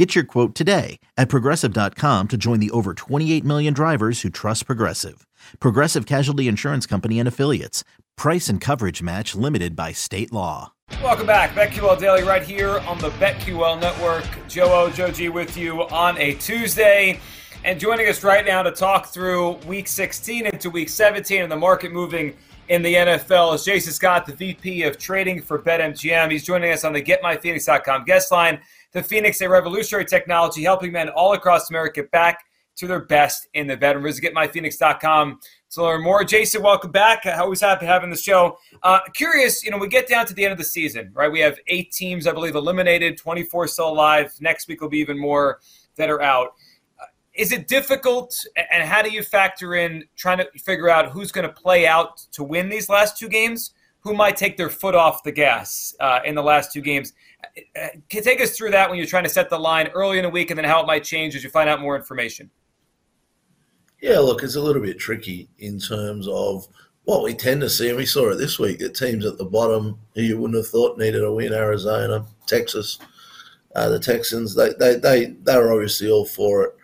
Get your quote today at progressive.com to join the over 28 million drivers who trust Progressive. Progressive Casualty Insurance Company and Affiliates. Price and coverage match limited by state law. Welcome back. BetQL Daily right here on the BetQL Network. Joe O, Joe G with you on a Tuesday. And joining us right now to talk through week 16 into week 17 and the market moving in the NFL is Jason Scott, the VP of Trading for BetMGM. He's joining us on the GetMyPhoenix.com guest line the Phoenix, a revolutionary technology helping men all across America back to their best in the veteran. Visit getmyphoenix.com to learn more. Jason, welcome back. Always happy having the show. Uh, curious, you know, we get down to the end of the season, right? We have eight teams, I believe, eliminated, 24 still alive. Next week will be even more that are out. Uh, is it difficult, and how do you factor in trying to figure out who's going to play out to win these last two games? Who might take their foot off the gas uh, in the last two games? Can take us through that when you're trying to set the line early in the week, and then how it might change as you find out more information. Yeah, look, it's a little bit tricky in terms of what we tend to see, and we saw it this week. The teams at the bottom who you wouldn't have thought needed a win: Arizona, Texas, uh, the Texans. They they they they were obviously all for it.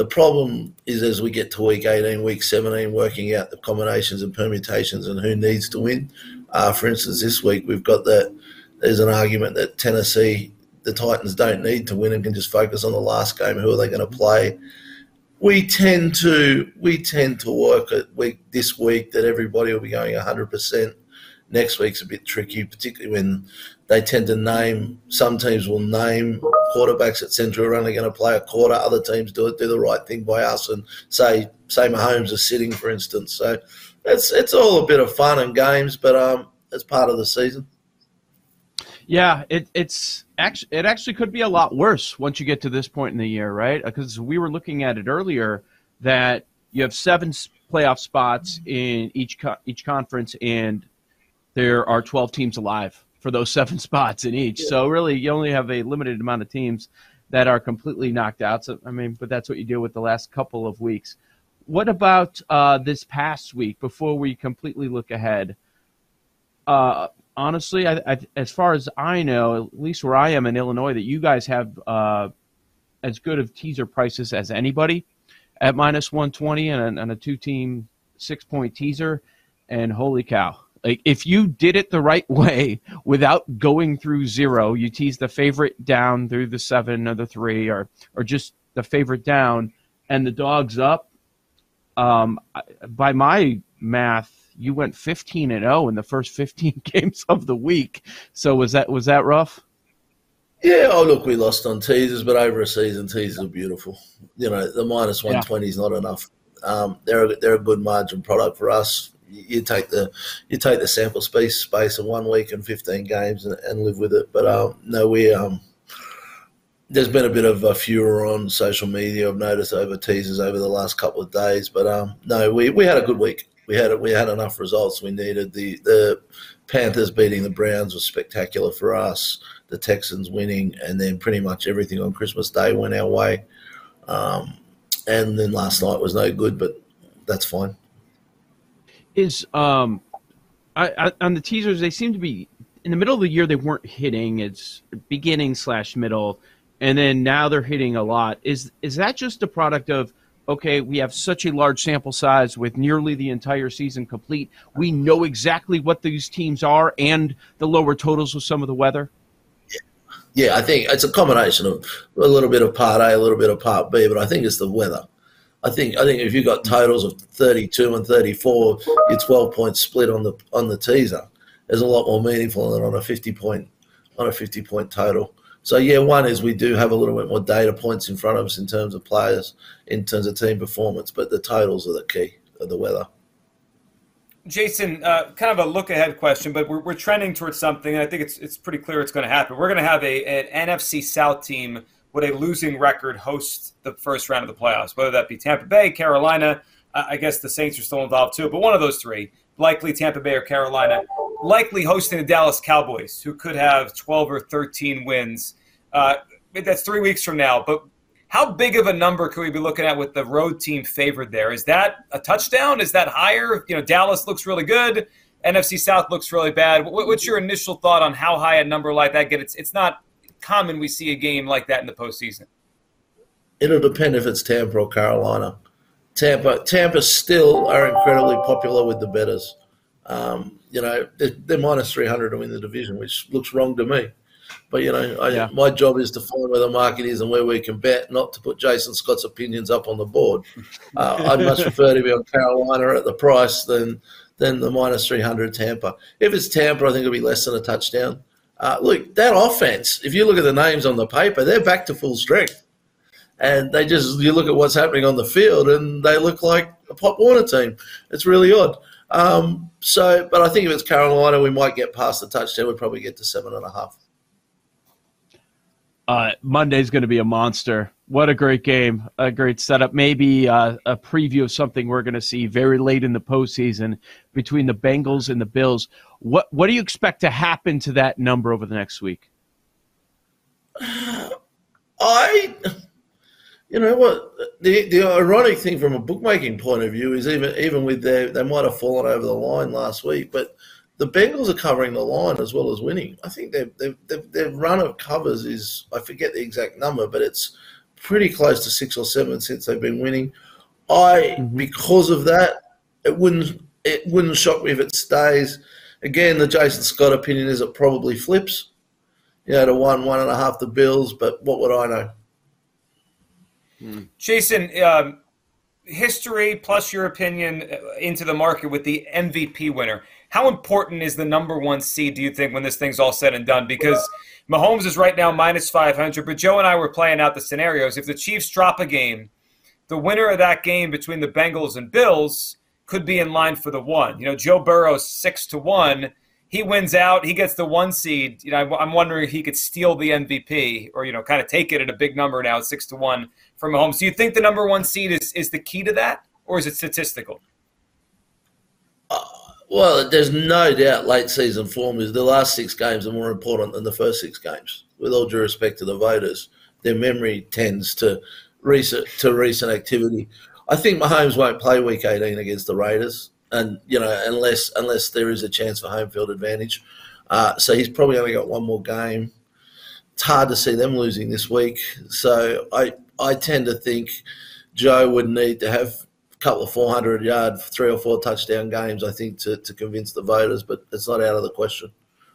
The problem is as we get to week 18, week 17, working out the combinations and permutations and who needs to win. Uh, for instance, this week we've got that there's an argument that Tennessee, the Titans don't need to win and can just focus on the last game. Who are they going to play? We tend to we tend to work at week this week that everybody will be going 100 percent. Next week's a bit tricky, particularly when they tend to name. Some teams will name quarterbacks at centre are only going to play a quarter. Other teams do it, do the right thing by us, and say say Mahomes is sitting, for instance. So it's it's all a bit of fun and games, but um, it's part of the season. Yeah, it, it's actually it actually could be a lot worse once you get to this point in the year, right? Because we were looking at it earlier that you have seven playoff spots in each co- each conference, and there are twelve teams alive for those seven spots in each. Yeah. So really, you only have a limited amount of teams that are completely knocked out. So I mean, but that's what you deal with the last couple of weeks. What about uh, this past week? Before we completely look ahead, uh, honestly, I, I, as far as I know, at least where I am in Illinois, that you guys have uh, as good of teaser prices as anybody at minus 120 and a, and a two team six point teaser. And holy cow. Like if you did it the right way without going through zero, you tease the favorite down through the seven or the three or or just the favorite down and the dog's up. Um, by my math, you went 15 and 0 in the first 15 games of the week. So was that was that rough? Yeah, oh look, we lost on teasers, but over a season, teasers are beautiful. You know, the minus one twenty is not enough. Um, they're a, they're a good margin product for us. You take the you take the sample space space of one week and fifteen games and, and live with it. But um, no, we um, there's been a bit of a furor on social media. I've noticed over teasers over the last couple of days, but um, no, we, we had a good week we had we had enough results we needed. The the Panthers beating the Browns was spectacular for us. The Texans winning, and then pretty much everything on Christmas Day went our way. Um, and then last night was no good, but that's fine. Is um, I, I, on the teasers they seem to be in the middle of the year they weren't hitting. It's beginning slash middle, and then now they're hitting a lot. Is is that just a product of okay, we have such a large sample size with nearly the entire season complete. We know exactly what these teams are and the lower totals with some of the weather. Yeah, I think it's a combination of a little bit of part A, a little bit of part B, but I think it's the weather. I think I think if you've got totals of 32 and 34, your 12 point split on the on the teaser is a lot more meaningful than on a 50 point on a 50 point total. So yeah, one is we do have a little bit more data points in front of us in terms of players, in terms of team performance, but the totals are the key of the weather. Jason, uh, kind of a look ahead question, but we're, we're trending towards something, and I think it's it's pretty clear it's going to happen. We're going to have a an NFC South team with a losing record host the first round of the playoffs, whether that be Tampa Bay, Carolina. I guess the Saints are still involved too, but one of those three likely Tampa Bay or Carolina, likely hosting the Dallas Cowboys, who could have 12 or 13 wins. Uh, that's three weeks from now. But how big of a number could we be looking at with the road team favored there? Is that a touchdown? Is that higher? You know, Dallas looks really good. NFC South looks really bad. What's your initial thought on how high a number like that gets? It's, it's not common we see a game like that in the postseason. It'll depend if it's Tampa or Carolina. Tampa, Tampa still are incredibly popular with the betters. Um, you know, they're, they're minus 300 to win the division, which looks wrong to me. But, you know, I, yeah. my job is to find where the market is and where we can bet, not to put Jason Scott's opinions up on the board. Uh, I'd much prefer to be on Carolina at the price than than the minus 300 Tampa. If it's Tampa, I think it'll be less than a touchdown. Uh, look, that offense, if you look at the names on the paper, they're back to full strength. And they just, you look at what's happening on the field and they look like a Pop Warner team. It's really odd. Um, so, but I think if it's Carolina, we might get past the touchdown. We'd probably get to seven and a half. Uh, Monday's going to be a monster. What a great game, a great setup. Maybe uh, a preview of something we're going to see very late in the postseason between the Bengals and the Bills. What what do you expect to happen to that number over the next week? I, you know what, the the ironic thing from a bookmaking point of view is even even with their they might have fallen over the line last week, but the Bengals are covering the line as well as winning. I think their, their, their run of covers is, I forget the exact number, but it's pretty close to six or seven since they've been winning. I, mm-hmm. because of that, it wouldn't it wouldn't shock me if it stays. Again, the Jason Scott opinion is it probably flips, you know, to one, one and a half the Bills, but what would I know? Hmm. Jason, um, history plus your opinion uh, into the market with the MVP winner. How important is the number one seed, do you think, when this thing's all said and done? Because Mahomes is right now minus 500, but Joe and I were playing out the scenarios. If the Chiefs drop a game, the winner of that game between the Bengals and Bills could be in line for the one. You know, Joe Burrow's six to one. He wins out. He gets the one seed. You know, I'm wondering if he could steal the MVP or you know, kind of take it at a big number now, six to one from Mahomes. Do you think the number one seed is is the key to that, or is it statistical? Well, there's no doubt late season form is the last six games are more important than the first six games. With all due respect to the voters, their memory tends to recent to recent activity. I think Mahomes won't play Week 18 against the Raiders, and you know unless unless there is a chance for home field advantage. Uh, so he's probably only got one more game. It's hard to see them losing this week. So I I tend to think Joe would need to have couple of 400 yard, three or four touchdown games, I think, to, to convince the voters, but it's not out of the question.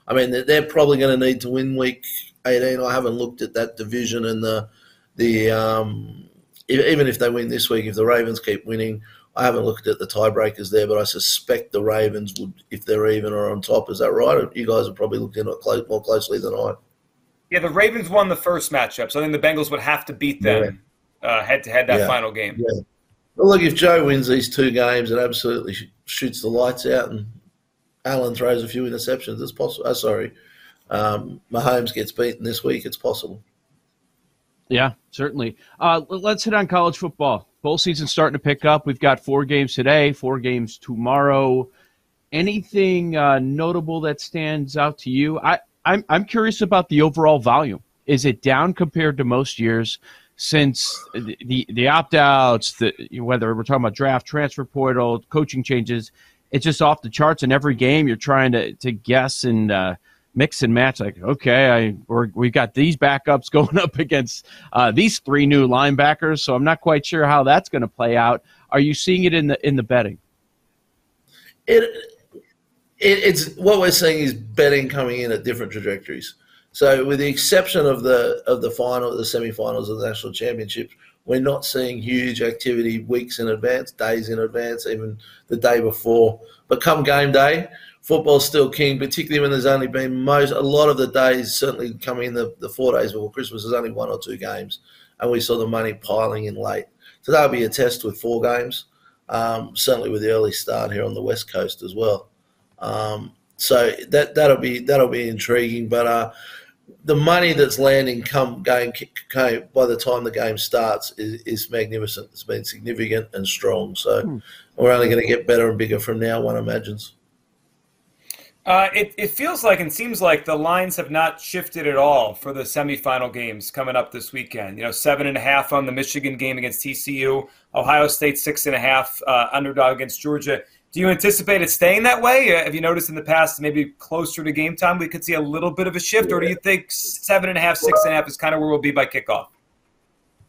I mean, they're, they're probably going to need to win week 18. I haven't looked at that division and the, the um, even if they win this week, if the Ravens keep winning, I haven't looked at the tiebreakers there, but I suspect the Ravens would, if they're even, or on top. Is that right? You guys are probably looking at it more closely than I. Yeah, the Ravens won the first matchup, so I think the Bengals would have to beat them head to head that yeah. final game. Yeah. Well, look, if Joe wins these two games and absolutely shoots the lights out, and Allen throws a few interceptions, it's possible. Oh, sorry, um, Mahomes gets beaten this week. It's possible. Yeah, certainly. Uh, let's hit on college football. Bowl season starting to pick up. We've got four games today, four games tomorrow. Anything uh, notable that stands out to you? I, I'm I'm curious about the overall volume. Is it down compared to most years? Since the the, the opt outs, whether we're talking about draft, transfer portal, coaching changes, it's just off the charts. In every game, you're trying to to guess and uh, mix and match. Like, okay, I we're, we've got these backups going up against uh, these three new linebackers, so I'm not quite sure how that's going to play out. Are you seeing it in the in the betting? It, it it's what we're seeing is betting coming in at different trajectories. So, with the exception of the of the final, the semi-finals of the national championships, we're not seeing huge activity weeks in advance, days in advance, even the day before. But come game day, football's still king, particularly when there's only been most a lot of the days, certainly coming in the, the four days before Christmas, there's only one or two games, and we saw the money piling in late. So that'll be a test with four games, um, certainly with the early start here on the west coast as well. Um, so that that'll be that'll be intriguing, but. Uh, the money that's landing come game by the time the game starts is, is magnificent. It's been significant and strong. So hmm. we're only going to get better and bigger from now. One imagines. Uh, it, it feels like and seems like the lines have not shifted at all for the semifinal games coming up this weekend. You know, seven and a half on the Michigan game against TCU, Ohio State six and a half uh, underdog against Georgia. Do you anticipate it staying that way? Uh, have you noticed in the past, maybe closer to game time, we could see a little bit of a shift, or do you think seven and a half, six and a half is kind of where we'll be by kickoff?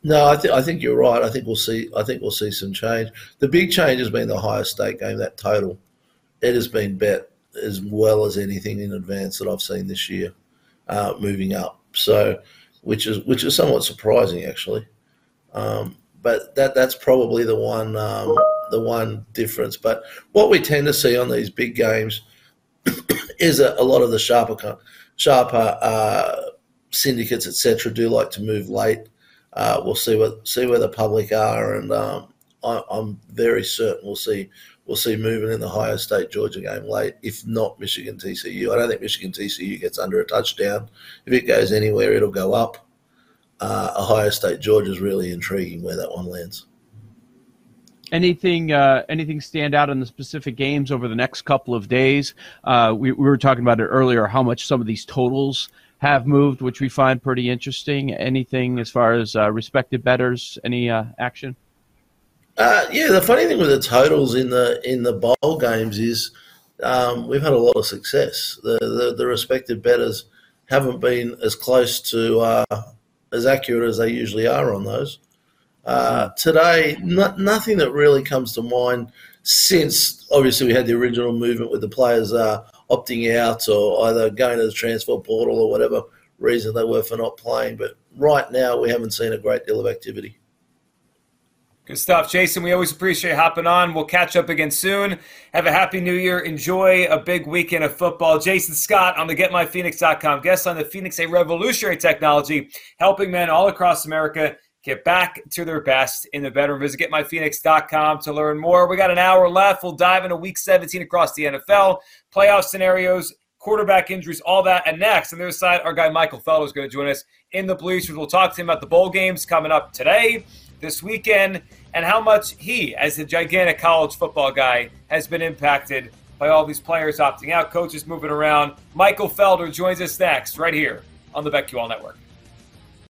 No, I think I think you're right. I think we'll see. I think we'll see some change. The big change has been the Ohio State game. That total, it has been bet as well as anything in advance that I've seen this year, uh, moving up. So, which is which is somewhat surprising actually. Um, but that that's probably the one um, the one difference. But what we tend to see on these big games is a, a lot of the sharper sharper uh, syndicates etc. do like to move late. Uh, we'll see what see where the public are, and um, I, I'm very certain we'll see we'll see movement in the Ohio State Georgia game late, if not Michigan TCU. I don't think Michigan TCU gets under a touchdown. If it goes anywhere, it'll go up. Uh, Ohio State Georgia is really intriguing where that one lands. Anything, uh, anything stand out in the specific games over the next couple of days? Uh, we, we were talking about it earlier, how much some of these totals have moved, which we find pretty interesting. Anything as far as uh, respected betters? Any uh, action? Uh, yeah, the funny thing with the totals in the in the bowl games is um, we've had a lot of success. The, the, the respected betters haven't been as close to uh, as accurate as they usually are on those. Uh, today, nothing that really comes to mind since obviously we had the original movement with the players uh, opting out or either going to the transfer portal or whatever reason they were for not playing. But right now, we haven't seen a great deal of activity. Good stuff, Jason. We always appreciate hopping on. We'll catch up again soon. Have a happy new year. Enjoy a big weekend of football. Jason Scott on the GetMyPhoenix.com guest on the Phoenix, a revolutionary technology helping men all across America get back to their best in the bedroom. Visit GetMyPhoenix.com to learn more. We got an hour left. We'll dive into Week 17 across the NFL, playoff scenarios, quarterback injuries, all that. And next, on the other side, our guy Michael Felder is going to join us in the Bleachers. We'll talk to him about the bowl games coming up today this weekend and how much he, as a gigantic college football guy, has been impacted by all these players opting out, coaches moving around. Michael Felder joins us next, right here on the BetQL Network.